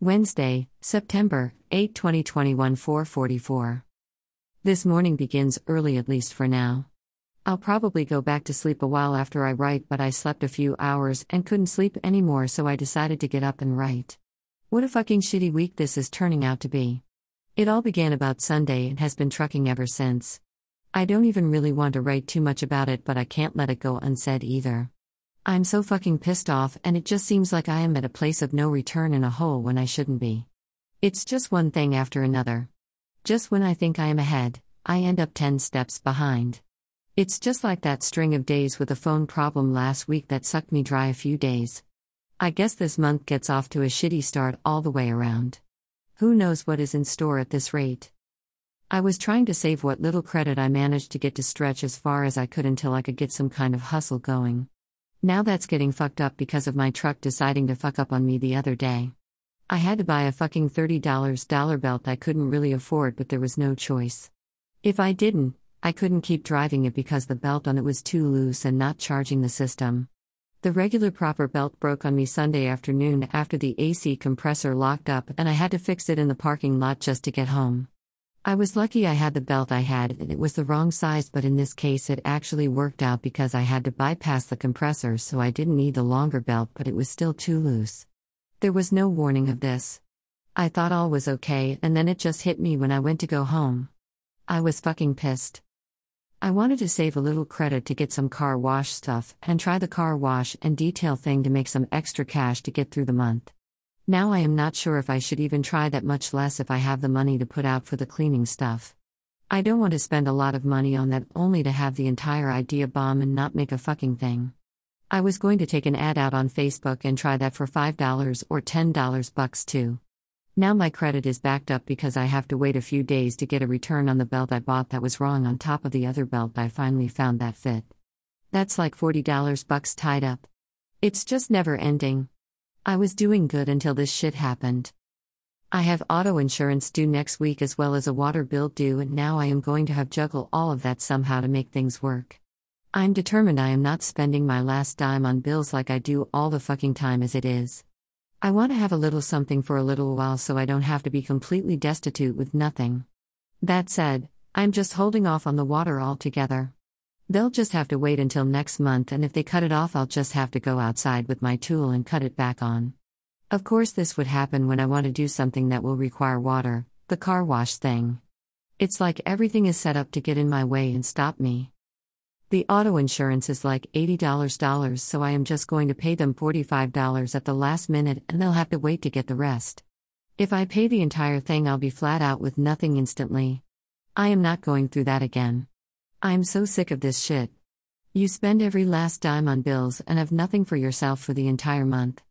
Wednesday, September 8, 2021 444. This morning begins early at least for now. I'll probably go back to sleep a while after I write, but I slept a few hours and couldn't sleep anymore, so I decided to get up and write. What a fucking shitty week this is turning out to be. It all began about Sunday and has been trucking ever since. I don't even really want to write too much about it, but I can't let it go unsaid either. I'm so fucking pissed off, and it just seems like I am at a place of no return in a hole when I shouldn't be. It's just one thing after another. Just when I think I am ahead, I end up 10 steps behind. It's just like that string of days with a phone problem last week that sucked me dry a few days. I guess this month gets off to a shitty start all the way around. Who knows what is in store at this rate? I was trying to save what little credit I managed to get to stretch as far as I could until I could get some kind of hustle going. Now that's getting fucked up because of my truck deciding to fuck up on me the other day. I had to buy a fucking $30 belt I couldn't really afford, but there was no choice. If I didn't, I couldn't keep driving it because the belt on it was too loose and not charging the system. The regular proper belt broke on me Sunday afternoon after the AC compressor locked up and I had to fix it in the parking lot just to get home. I was lucky I had the belt I had and it was the wrong size, but in this case it actually worked out because I had to bypass the compressor, so I didn't need the longer belt, but it was still too loose. There was no warning of this. I thought all was okay, and then it just hit me when I went to go home. I was fucking pissed. I wanted to save a little credit to get some car wash stuff and try the car wash and detail thing to make some extra cash to get through the month. Now I am not sure if I should even try that much less if I have the money to put out for the cleaning stuff. I don't want to spend a lot of money on that only to have the entire idea bomb and not make a fucking thing. I was going to take an ad out on Facebook and try that for $5 or $10 bucks too. Now my credit is backed up because I have to wait a few days to get a return on the belt I bought that was wrong on top of the other belt I finally found that fit. That's like $40 bucks tied up. It's just never ending. I was doing good until this shit happened. I have auto insurance due next week as well as a water bill due, and now I am going to have juggle all of that somehow to make things work. I'm determined I am not spending my last dime on bills like I do all the fucking time as it is. I want to have a little something for a little while so I don't have to be completely destitute with nothing. That said, I'm just holding off on the water altogether. They'll just have to wait until next month, and if they cut it off, I'll just have to go outside with my tool and cut it back on. Of course, this would happen when I want to do something that will require water, the car wash thing. It's like everything is set up to get in my way and stop me. The auto insurance is like $80, so I am just going to pay them $45 at the last minute and they'll have to wait to get the rest. If I pay the entire thing, I'll be flat out with nothing instantly. I am not going through that again. I'm so sick of this shit. You spend every last dime on bills and have nothing for yourself for the entire month.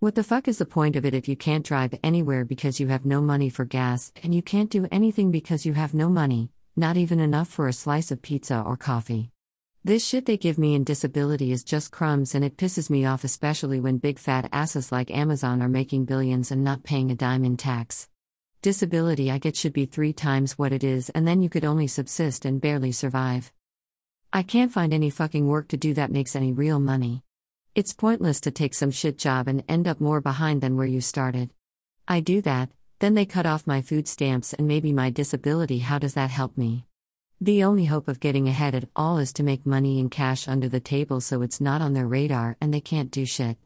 What the fuck is the point of it if you can't drive anywhere because you have no money for gas and you can't do anything because you have no money, not even enough for a slice of pizza or coffee? This shit they give me in disability is just crumbs and it pisses me off, especially when big fat asses like Amazon are making billions and not paying a dime in tax disability I get should be three times what it is, and then you could only subsist and barely survive. I can't find any fucking work to do that makes any real money. It's pointless to take some shit job and end up more behind than where you started. I do that, then they cut off my food stamps and maybe my disability. How does that help me? The only hope of getting ahead at all is to make money in cash under the table so it's not on their radar and they can't do shit.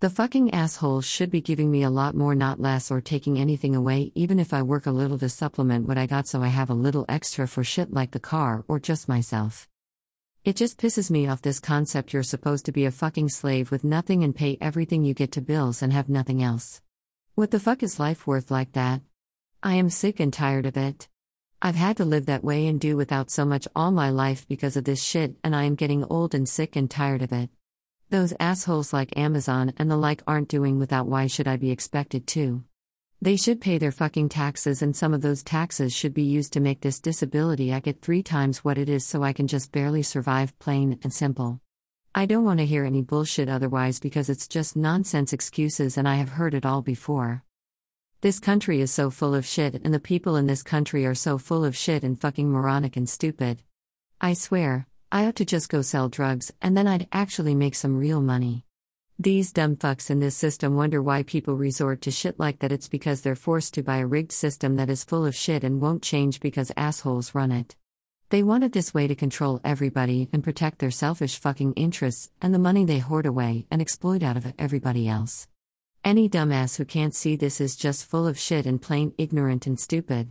The fucking assholes should be giving me a lot more, not less, or taking anything away, even if I work a little to supplement what I got so I have a little extra for shit like the car or just myself. It just pisses me off this concept you're supposed to be a fucking slave with nothing and pay everything you get to bills and have nothing else. What the fuck is life worth like that? I am sick and tired of it. I've had to live that way and do without so much all my life because of this shit, and I am getting old and sick and tired of it. Those assholes like Amazon and the like aren't doing without why should I be expected to? They should pay their fucking taxes, and some of those taxes should be used to make this disability I get three times what it is so I can just barely survive, plain and simple. I don't want to hear any bullshit otherwise because it's just nonsense excuses and I have heard it all before. This country is so full of shit, and the people in this country are so full of shit and fucking moronic and stupid. I swear, I ought to just go sell drugs and then I'd actually make some real money. These dumb fucks in this system wonder why people resort to shit like that. It's because they're forced to by a rigged system that is full of shit and won't change because assholes run it. They want it this way to control everybody and protect their selfish fucking interests and the money they hoard away and exploit out of everybody else. Any dumbass who can't see this is just full of shit and plain ignorant and stupid.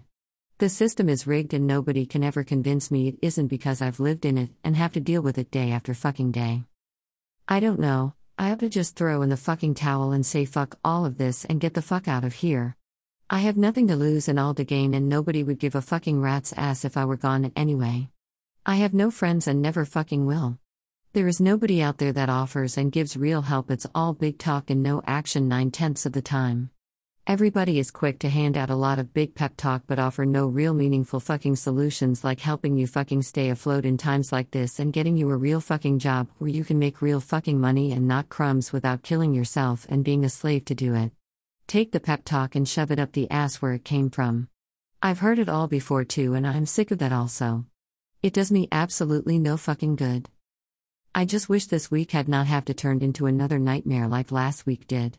The system is rigged and nobody can ever convince me it isn't because I've lived in it and have to deal with it day after fucking day. I don't know, I have to just throw in the fucking towel and say fuck all of this and get the fuck out of here. I have nothing to lose and all to gain, and nobody would give a fucking rat's ass if I were gone anyway. I have no friends and never fucking will. There is nobody out there that offers and gives real help, it's all big talk and no action nine tenths of the time. Everybody is quick to hand out a lot of big pep talk but offer no real meaningful fucking solutions like helping you fucking stay afloat in times like this and getting you a real fucking job where you can make real fucking money and not crumbs without killing yourself and being a slave to do it. Take the pep talk and shove it up the ass where it came from. I've heard it all before too and I'm sick of that also. It does me absolutely no fucking good. I just wish this week had not have to turned into another nightmare like last week did.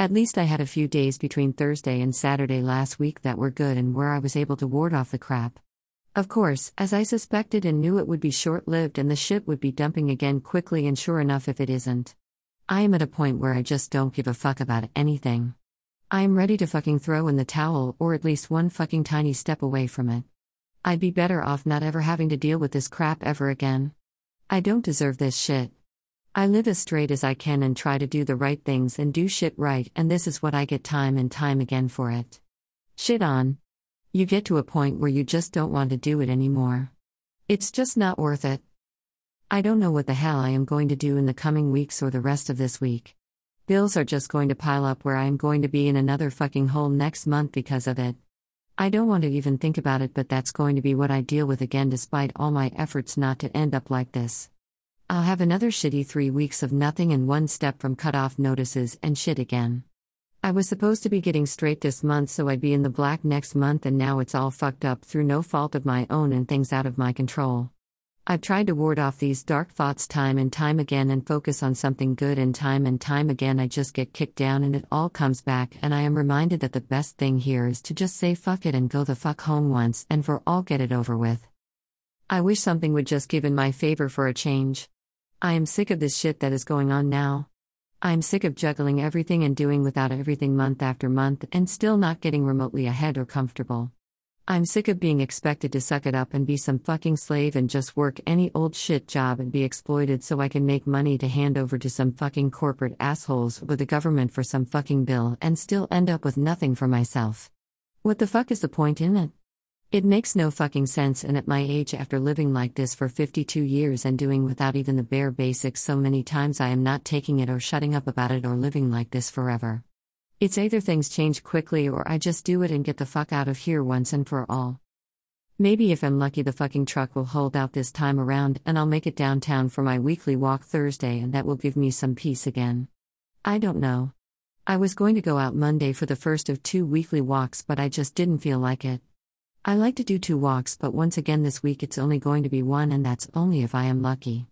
At least I had a few days between Thursday and Saturday last week that were good and where I was able to ward off the crap. Of course, as I suspected and knew it would be short lived and the ship would be dumping again quickly, and sure enough, if it isn't. I am at a point where I just don't give a fuck about anything. I am ready to fucking throw in the towel or at least one fucking tiny step away from it. I'd be better off not ever having to deal with this crap ever again. I don't deserve this shit. I live as straight as I can and try to do the right things and do shit right, and this is what I get time and time again for it. Shit on. You get to a point where you just don't want to do it anymore. It's just not worth it. I don't know what the hell I am going to do in the coming weeks or the rest of this week. Bills are just going to pile up where I am going to be in another fucking hole next month because of it. I don't want to even think about it, but that's going to be what I deal with again despite all my efforts not to end up like this. I'll have another shitty three weeks of nothing and one step from cutoff notices and shit again. I was supposed to be getting straight this month, so I'd be in the black next month, and now it's all fucked up through no fault of my own and things out of my control. I've tried to ward off these dark thoughts time and time again and focus on something good, and time and time again I just get kicked down and it all comes back, and I am reminded that the best thing here is to just say fuck it and go the fuck home once and for all get it over with. I wish something would just give in my favor for a change. I am sick of this shit that is going on now. I am sick of juggling everything and doing without everything month after month and still not getting remotely ahead or comfortable. I'm sick of being expected to suck it up and be some fucking slave and just work any old shit job and be exploited so I can make money to hand over to some fucking corporate assholes or the government for some fucking bill and still end up with nothing for myself. What the fuck is the point in it? It makes no fucking sense, and at my age, after living like this for 52 years and doing without even the bare basics so many times, I am not taking it or shutting up about it or living like this forever. It's either things change quickly or I just do it and get the fuck out of here once and for all. Maybe if I'm lucky, the fucking truck will hold out this time around and I'll make it downtown for my weekly walk Thursday and that will give me some peace again. I don't know. I was going to go out Monday for the first of two weekly walks, but I just didn't feel like it. I like to do two walks, but once again this week it's only going to be one, and that's only if I am lucky.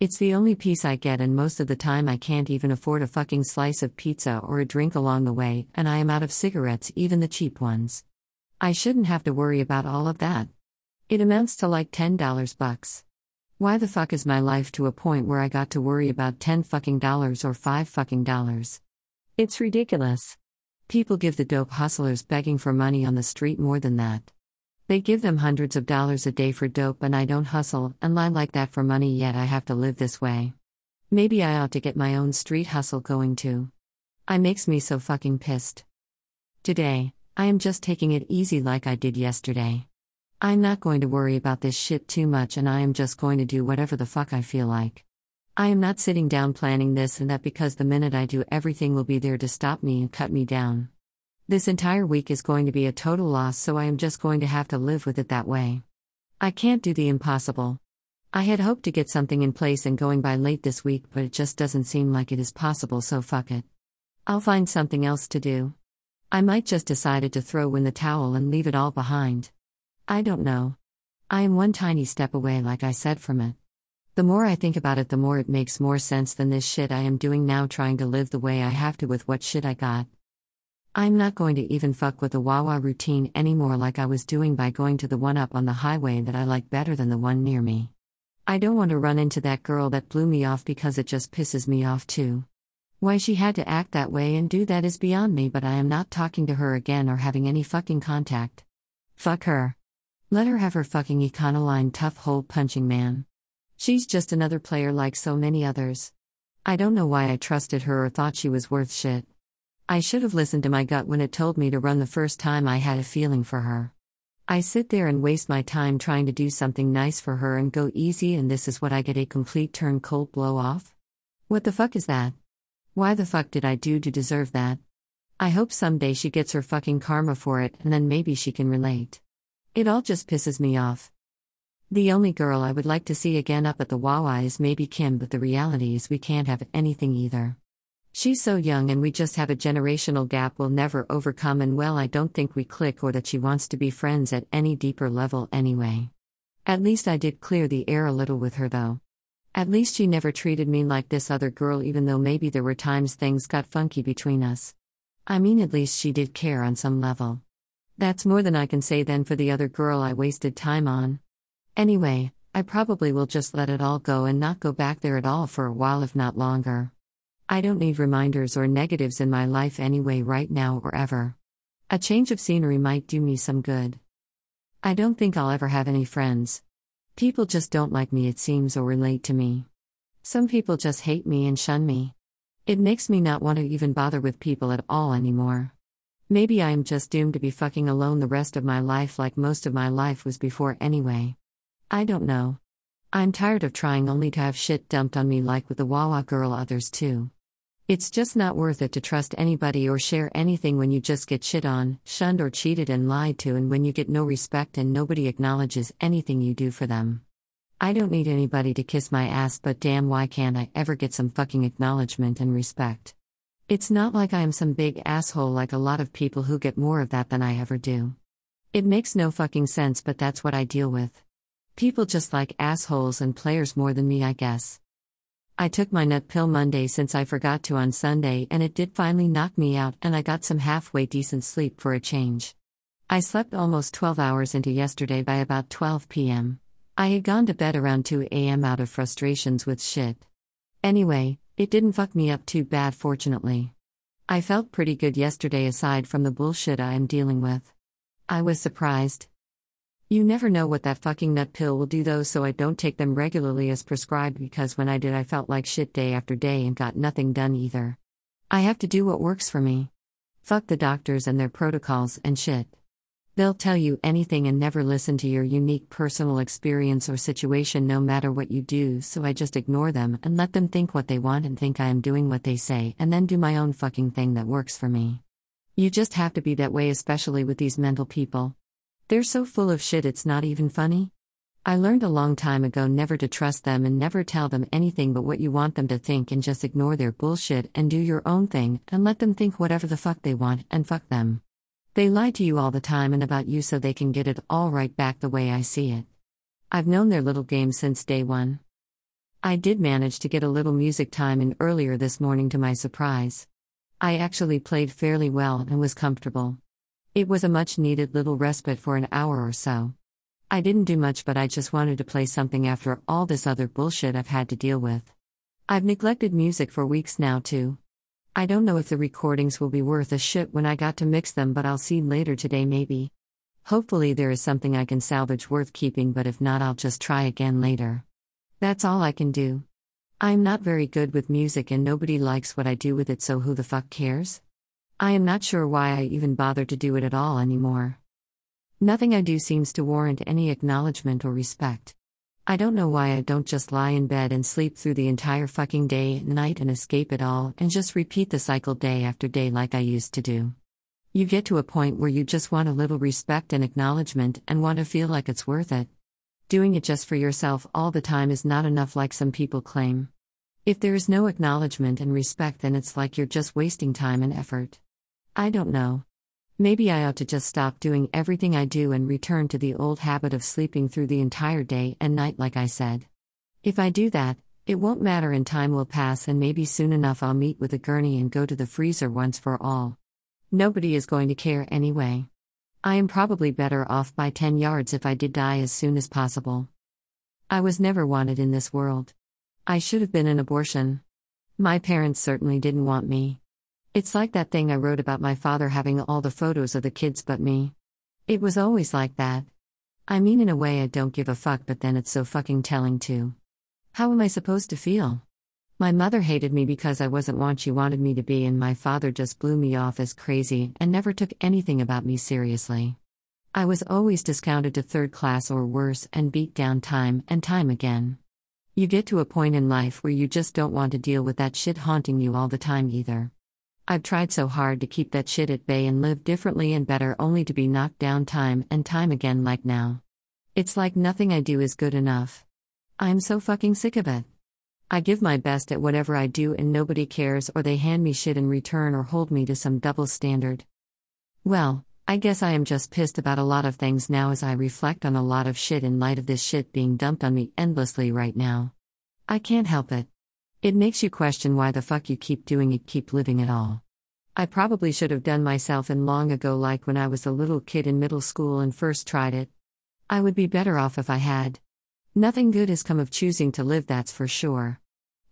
It's the only peace I get, and most of the time I can't even afford a fucking slice of pizza or a drink along the way, and I am out of cigarettes, even the cheap ones. I shouldn't have to worry about all of that. It amounts to like $10 bucks. Why the fuck is my life to a point where I got to worry about 10 fucking dollars or 5 fucking dollars? It's ridiculous. People give the dope hustlers begging for money on the street more than that. They give them hundreds of dollars a day for dope, and I don't hustle and lie like that for money, yet I have to live this way. Maybe I ought to get my own street hustle going too. I makes me so fucking pissed. Today, I am just taking it easy like I did yesterday. I'm not going to worry about this shit too much, and I am just going to do whatever the fuck I feel like. I am not sitting down planning this and that because the minute I do, everything will be there to stop me and cut me down. This entire week is going to be a total loss, so I am just going to have to live with it that way. I can't do the impossible. I had hoped to get something in place and going by late this week, but it just doesn't seem like it is possible, so fuck it. I'll find something else to do. I might just decided to throw in the towel and leave it all behind. I don't know. I am one tiny step away, like I said, from it. The more I think about it, the more it makes more sense than this shit I am doing now, trying to live the way I have to with what shit I got. I'm not going to even fuck with the Wawa routine anymore like I was doing by going to the one up on the highway that I like better than the one near me. I don't want to run into that girl that blew me off because it just pisses me off too. Why she had to act that way and do that is beyond me, but I am not talking to her again or having any fucking contact. Fuck her. Let her have her fucking Econoline tough hole punching man. She's just another player like so many others. I don't know why I trusted her or thought she was worth shit. I should have listened to my gut when it told me to run the first time I had a feeling for her. I sit there and waste my time trying to do something nice for her and go easy, and this is what I get a complete turn cold blow off? What the fuck is that? Why the fuck did I do to deserve that? I hope someday she gets her fucking karma for it and then maybe she can relate. It all just pisses me off. The only girl I would like to see again up at the Wawa is maybe Kim, but the reality is we can't have anything either. She's so young and we just have a generational gap we'll never overcome, and well, I don't think we click or that she wants to be friends at any deeper level anyway. At least I did clear the air a little with her though. At least she never treated me like this other girl, even though maybe there were times things got funky between us. I mean, at least she did care on some level. That's more than I can say then for the other girl I wasted time on. Anyway, I probably will just let it all go and not go back there at all for a while, if not longer. I don't need reminders or negatives in my life anyway, right now or ever. A change of scenery might do me some good. I don't think I'll ever have any friends. People just don't like me, it seems, or relate to me. Some people just hate me and shun me. It makes me not want to even bother with people at all anymore. Maybe I am just doomed to be fucking alone the rest of my life like most of my life was before anyway. I don't know. I'm tired of trying only to have shit dumped on me like with the Wawa girl, others too. It's just not worth it to trust anybody or share anything when you just get shit on, shunned, or cheated and lied to, and when you get no respect and nobody acknowledges anything you do for them. I don't need anybody to kiss my ass, but damn, why can't I ever get some fucking acknowledgement and respect? It's not like I am some big asshole like a lot of people who get more of that than I ever do. It makes no fucking sense, but that's what I deal with. People just like assholes and players more than me, I guess. I took my nut pill Monday since I forgot to on Sunday, and it did finally knock me out, and I got some halfway decent sleep for a change. I slept almost 12 hours into yesterday by about 12 p.m. I had gone to bed around 2 a.m. out of frustrations with shit. Anyway, it didn't fuck me up too bad, fortunately. I felt pretty good yesterday aside from the bullshit I am dealing with. I was surprised. You never know what that fucking nut pill will do though, so I don't take them regularly as prescribed because when I did, I felt like shit day after day and got nothing done either. I have to do what works for me. Fuck the doctors and their protocols and shit. They'll tell you anything and never listen to your unique personal experience or situation no matter what you do, so I just ignore them and let them think what they want and think I am doing what they say and then do my own fucking thing that works for me. You just have to be that way, especially with these mental people. They're so full of shit it's not even funny. I learned a long time ago never to trust them and never tell them anything but what you want them to think and just ignore their bullshit and do your own thing and let them think whatever the fuck they want and fuck them. They lie to you all the time and about you so they can get it all right back the way I see it. I've known their little game since day one. I did manage to get a little music time in earlier this morning to my surprise. I actually played fairly well and was comfortable. It was a much needed little respite for an hour or so. I didn't do much, but I just wanted to play something after all this other bullshit I've had to deal with. I've neglected music for weeks now, too. I don't know if the recordings will be worth a shit when I got to mix them, but I'll see later today, maybe. Hopefully, there is something I can salvage worth keeping, but if not, I'll just try again later. That's all I can do. I'm not very good with music and nobody likes what I do with it, so who the fuck cares? I am not sure why I even bother to do it at all anymore. Nothing I do seems to warrant any acknowledgement or respect. I don't know why I don't just lie in bed and sleep through the entire fucking day and night and escape it all and just repeat the cycle day after day like I used to do. You get to a point where you just want a little respect and acknowledgement and want to feel like it's worth it. Doing it just for yourself all the time is not enough, like some people claim. If there is no acknowledgement and respect, then it's like you're just wasting time and effort. I don't know. Maybe I ought to just stop doing everything I do and return to the old habit of sleeping through the entire day and night, like I said. If I do that, it won't matter and time will pass and maybe soon enough I'll meet with a gurney and go to the freezer once for all. Nobody is going to care anyway. I am probably better off by 10 yards if I did die as soon as possible. I was never wanted in this world. I should have been an abortion. My parents certainly didn't want me. It's like that thing I wrote about my father having all the photos of the kids but me. It was always like that. I mean, in a way, I don't give a fuck, but then it's so fucking telling too. How am I supposed to feel? My mother hated me because I wasn't what she wanted me to be, and my father just blew me off as crazy and never took anything about me seriously. I was always discounted to third class or worse and beat down time and time again. You get to a point in life where you just don't want to deal with that shit haunting you all the time either. I've tried so hard to keep that shit at bay and live differently and better only to be knocked down time and time again like now. It's like nothing I do is good enough. I'm so fucking sick of it. I give my best at whatever I do and nobody cares or they hand me shit in return or hold me to some double standard. Well, I guess I am just pissed about a lot of things now as I reflect on a lot of shit in light of this shit being dumped on me endlessly right now. I can't help it. It makes you question why the fuck you keep doing it, keep living it all. I probably should have done myself in long ago, like when I was a little kid in middle school and first tried it. I would be better off if I had. Nothing good has come of choosing to live, that's for sure.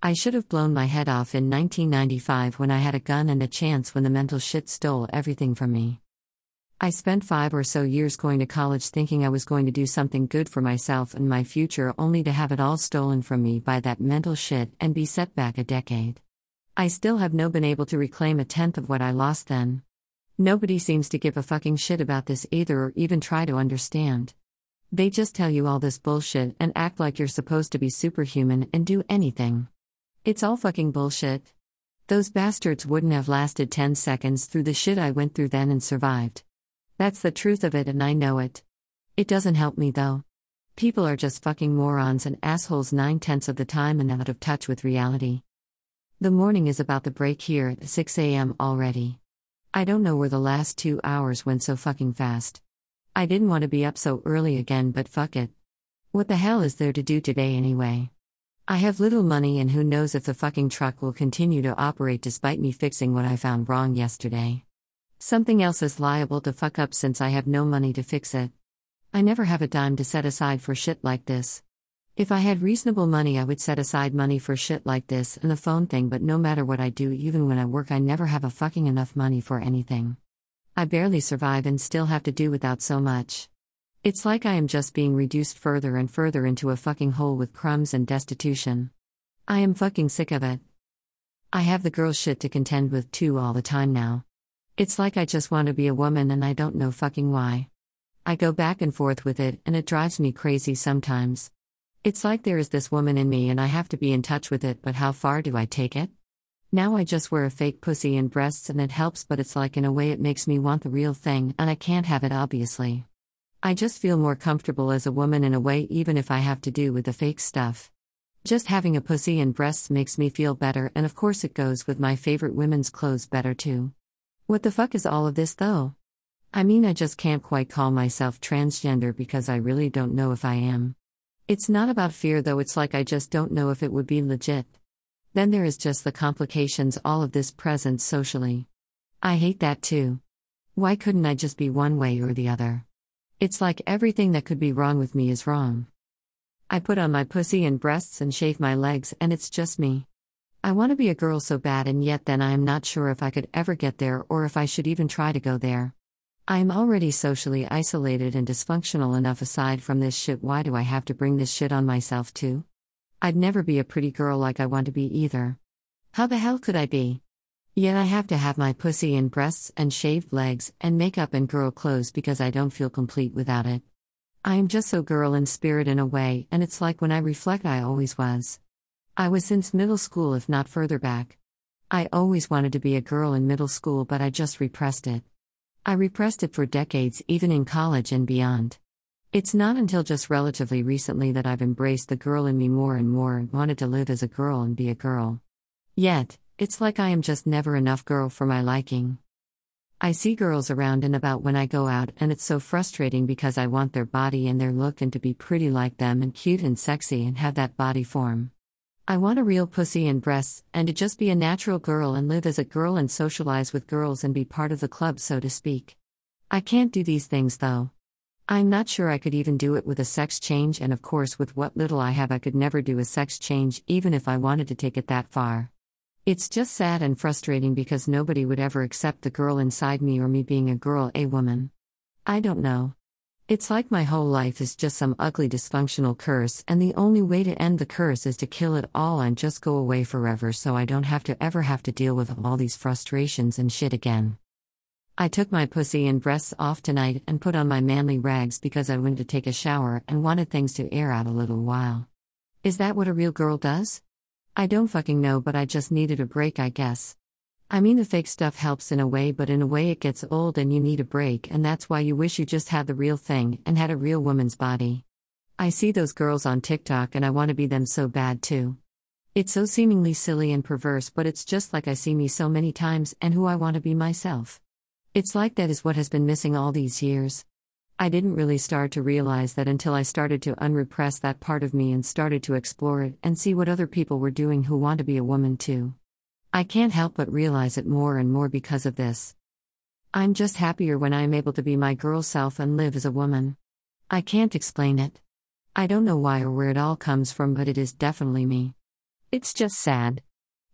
I should have blown my head off in 1995 when I had a gun and a chance when the mental shit stole everything from me. I spent five or so years going to college thinking I was going to do something good for myself and my future, only to have it all stolen from me by that mental shit and be set back a decade. I still have no been able to reclaim a tenth of what I lost then. Nobody seems to give a fucking shit about this either or even try to understand. They just tell you all this bullshit and act like you're supposed to be superhuman and do anything. It's all fucking bullshit. Those bastards wouldn't have lasted 10 seconds through the shit I went through then and survived. That's the truth of it, and I know it. It doesn't help me though. People are just fucking morons and assholes nine tenths of the time and out of touch with reality. The morning is about the break here at 6 a.m. already. I don't know where the last two hours went so fucking fast. I didn't want to be up so early again, but fuck it. What the hell is there to do today anyway? I have little money, and who knows if the fucking truck will continue to operate despite me fixing what I found wrong yesterday. Something else is liable to fuck up since I have no money to fix it. I never have a dime to set aside for shit like this. If I had reasonable money, I would set aside money for shit like this and the phone thing, but no matter what I do, even when I work, I never have a fucking enough money for anything. I barely survive and still have to do without so much. It's like I am just being reduced further and further into a fucking hole with crumbs and destitution. I am fucking sick of it. I have the girl shit to contend with too all the time now. It's like I just want to be a woman and I don't know fucking why. I go back and forth with it and it drives me crazy sometimes. It's like there is this woman in me and I have to be in touch with it, but how far do I take it? Now I just wear a fake pussy and breasts and it helps, but it's like in a way it makes me want the real thing and I can't have it obviously. I just feel more comfortable as a woman in a way, even if I have to do with the fake stuff. Just having a pussy and breasts makes me feel better, and of course it goes with my favorite women's clothes better too. What the fuck is all of this though? I mean, I just can't quite call myself transgender because I really don't know if I am. It's not about fear though, it's like I just don't know if it would be legit. Then there is just the complications all of this presents socially. I hate that too. Why couldn't I just be one way or the other? It's like everything that could be wrong with me is wrong. I put on my pussy and breasts and shave my legs, and it's just me. I want to be a girl so bad, and yet then I am not sure if I could ever get there or if I should even try to go there. I am already socially isolated and dysfunctional enough aside from this shit. Why do I have to bring this shit on myself too? I'd never be a pretty girl like I want to be either. How the hell could I be? Yet I have to have my pussy and breasts and shaved legs and makeup and girl clothes because I don't feel complete without it. I am just so girl in spirit in a way, and it's like when I reflect, I always was. I was since middle school, if not further back. I always wanted to be a girl in middle school, but I just repressed it. I repressed it for decades, even in college and beyond. It's not until just relatively recently that I've embraced the girl in me more and more and wanted to live as a girl and be a girl. Yet, it's like I am just never enough girl for my liking. I see girls around and about when I go out, and it's so frustrating because I want their body and their look and to be pretty like them and cute and sexy and have that body form. I want a real pussy and breasts, and to just be a natural girl and live as a girl and socialize with girls and be part of the club, so to speak. I can't do these things though. I'm not sure I could even do it with a sex change, and of course, with what little I have, I could never do a sex change, even if I wanted to take it that far. It's just sad and frustrating because nobody would ever accept the girl inside me or me being a girl, a woman. I don't know. It's like my whole life is just some ugly dysfunctional curse, and the only way to end the curse is to kill it all and just go away forever so I don't have to ever have to deal with all these frustrations and shit again. I took my pussy and breasts off tonight and put on my manly rags because I went to take a shower and wanted things to air out a little while. Is that what a real girl does? I don't fucking know, but I just needed a break, I guess. I mean, the fake stuff helps in a way, but in a way it gets old and you need a break, and that's why you wish you just had the real thing and had a real woman's body. I see those girls on TikTok and I want to be them so bad too. It's so seemingly silly and perverse, but it's just like I see me so many times and who I want to be myself. It's like that is what has been missing all these years. I didn't really start to realize that until I started to unrepress that part of me and started to explore it and see what other people were doing who want to be a woman too. I can't help but realize it more and more because of this. I'm just happier when I am able to be my girl self and live as a woman. I can't explain it. I don't know why or where it all comes from, but it is definitely me. It's just sad.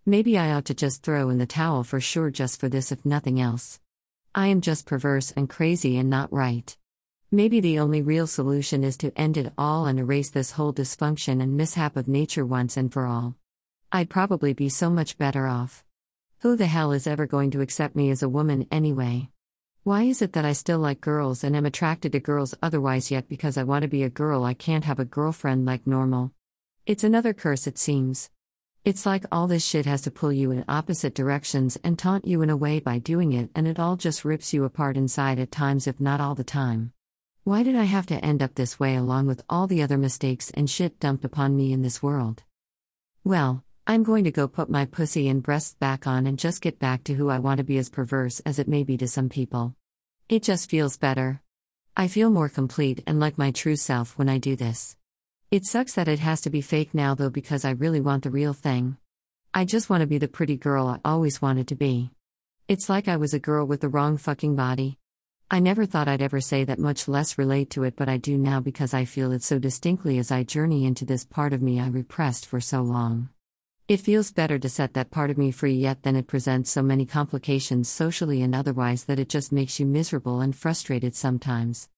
Maybe I ought to just throw in the towel for sure just for this, if nothing else. I am just perverse and crazy and not right. Maybe the only real solution is to end it all and erase this whole dysfunction and mishap of nature once and for all. I'd probably be so much better off. Who the hell is ever going to accept me as a woman anyway? Why is it that I still like girls and am attracted to girls otherwise, yet because I want to be a girl, I can't have a girlfriend like normal? It's another curse, it seems. It's like all this shit has to pull you in opposite directions and taunt you in a way by doing it, and it all just rips you apart inside at times, if not all the time. Why did I have to end up this way along with all the other mistakes and shit dumped upon me in this world? Well, I'm going to go put my pussy and breasts back on and just get back to who I want to be, as perverse as it may be to some people. It just feels better. I feel more complete and like my true self when I do this. It sucks that it has to be fake now, though, because I really want the real thing. I just want to be the pretty girl I always wanted to be. It's like I was a girl with the wrong fucking body. I never thought I'd ever say that, much less relate to it, but I do now because I feel it so distinctly as I journey into this part of me I repressed for so long. It feels better to set that part of me free, yet then it presents so many complications socially and otherwise that it just makes you miserable and frustrated sometimes.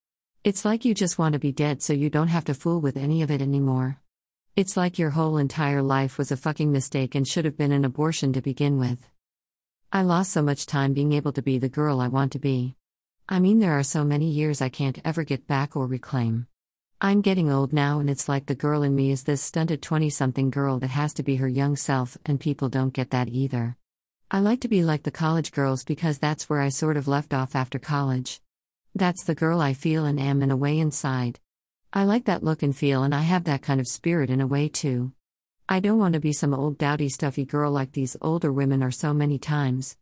It's like you just want to be dead so you don't have to fool with any of it anymore. It's like your whole entire life was a fucking mistake and should have been an abortion to begin with. I lost so much time being able to be the girl I want to be. I mean, there are so many years I can't ever get back or reclaim. I'm getting old now, and it's like the girl in me is this stunted 20 something girl that has to be her young self, and people don't get that either. I like to be like the college girls because that's where I sort of left off after college. That's the girl I feel and am in a way inside. I like that look and feel, and I have that kind of spirit in a way too. I don't want to be some old dowdy stuffy girl like these older women are so many times.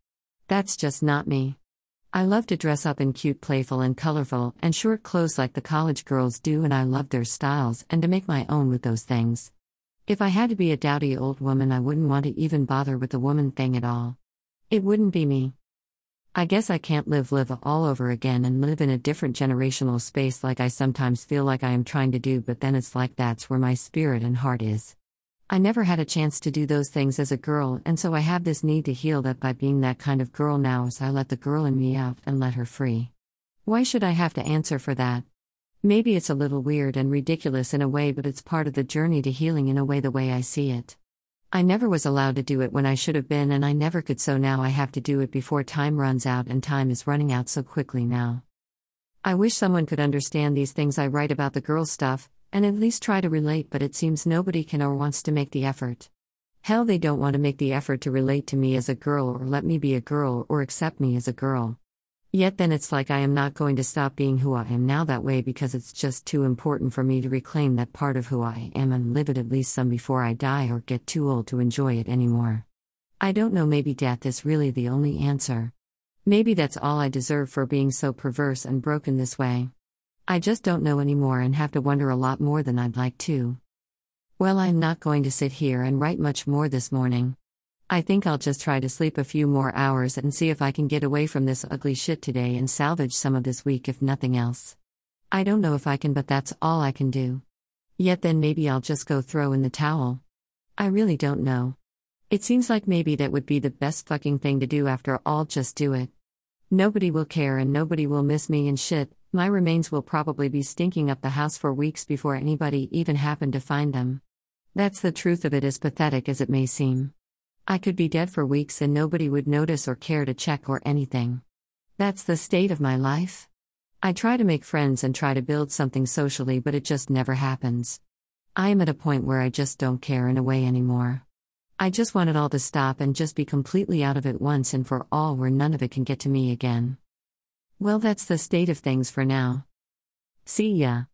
That's just not me. I love to dress up in cute, playful, and colorful, and short clothes like the college girls do, and I love their styles and to make my own with those things. If I had to be a dowdy old woman, I wouldn't want to even bother with the woman thing at all. It wouldn't be me. I guess I can't live live all over again and live in a different generational space like I sometimes feel like I am trying to do, but then it's like that's where my spirit and heart is. I never had a chance to do those things as a girl, and so I have this need to heal that by being that kind of girl now as I let the girl in me out and let her free. Why should I have to answer for that? Maybe it's a little weird and ridiculous in a way, but it's part of the journey to healing in a way the way I see it. I never was allowed to do it when I should have been, and I never could, so now I have to do it before time runs out, and time is running out so quickly now. I wish someone could understand these things I write about the girl stuff, and at least try to relate, but it seems nobody can or wants to make the effort. Hell, they don't want to make the effort to relate to me as a girl or let me be a girl or accept me as a girl. Yet then it's like I am not going to stop being who I am now that way because it's just too important for me to reclaim that part of who I am and live it at least some before I die or get too old to enjoy it anymore. I don't know, maybe death is really the only answer. Maybe that's all I deserve for being so perverse and broken this way. I just don't know anymore and have to wonder a lot more than I'd like to. Well, I'm not going to sit here and write much more this morning. I think I'll just try to sleep a few more hours and see if I can get away from this ugly shit today and salvage some of this week if nothing else. I don't know if I can, but that's all I can do. Yet then maybe I'll just go throw in the towel. I really don't know. It seems like maybe that would be the best fucking thing to do after all, just do it. Nobody will care and nobody will miss me and shit, my remains will probably be stinking up the house for weeks before anybody even happened to find them. That's the truth of it, as pathetic as it may seem. I could be dead for weeks and nobody would notice or care to check or anything. That's the state of my life. I try to make friends and try to build something socially, but it just never happens. I am at a point where I just don't care in a way anymore. I just want it all to stop and just be completely out of it once and for all, where none of it can get to me again. Well, that's the state of things for now. See ya.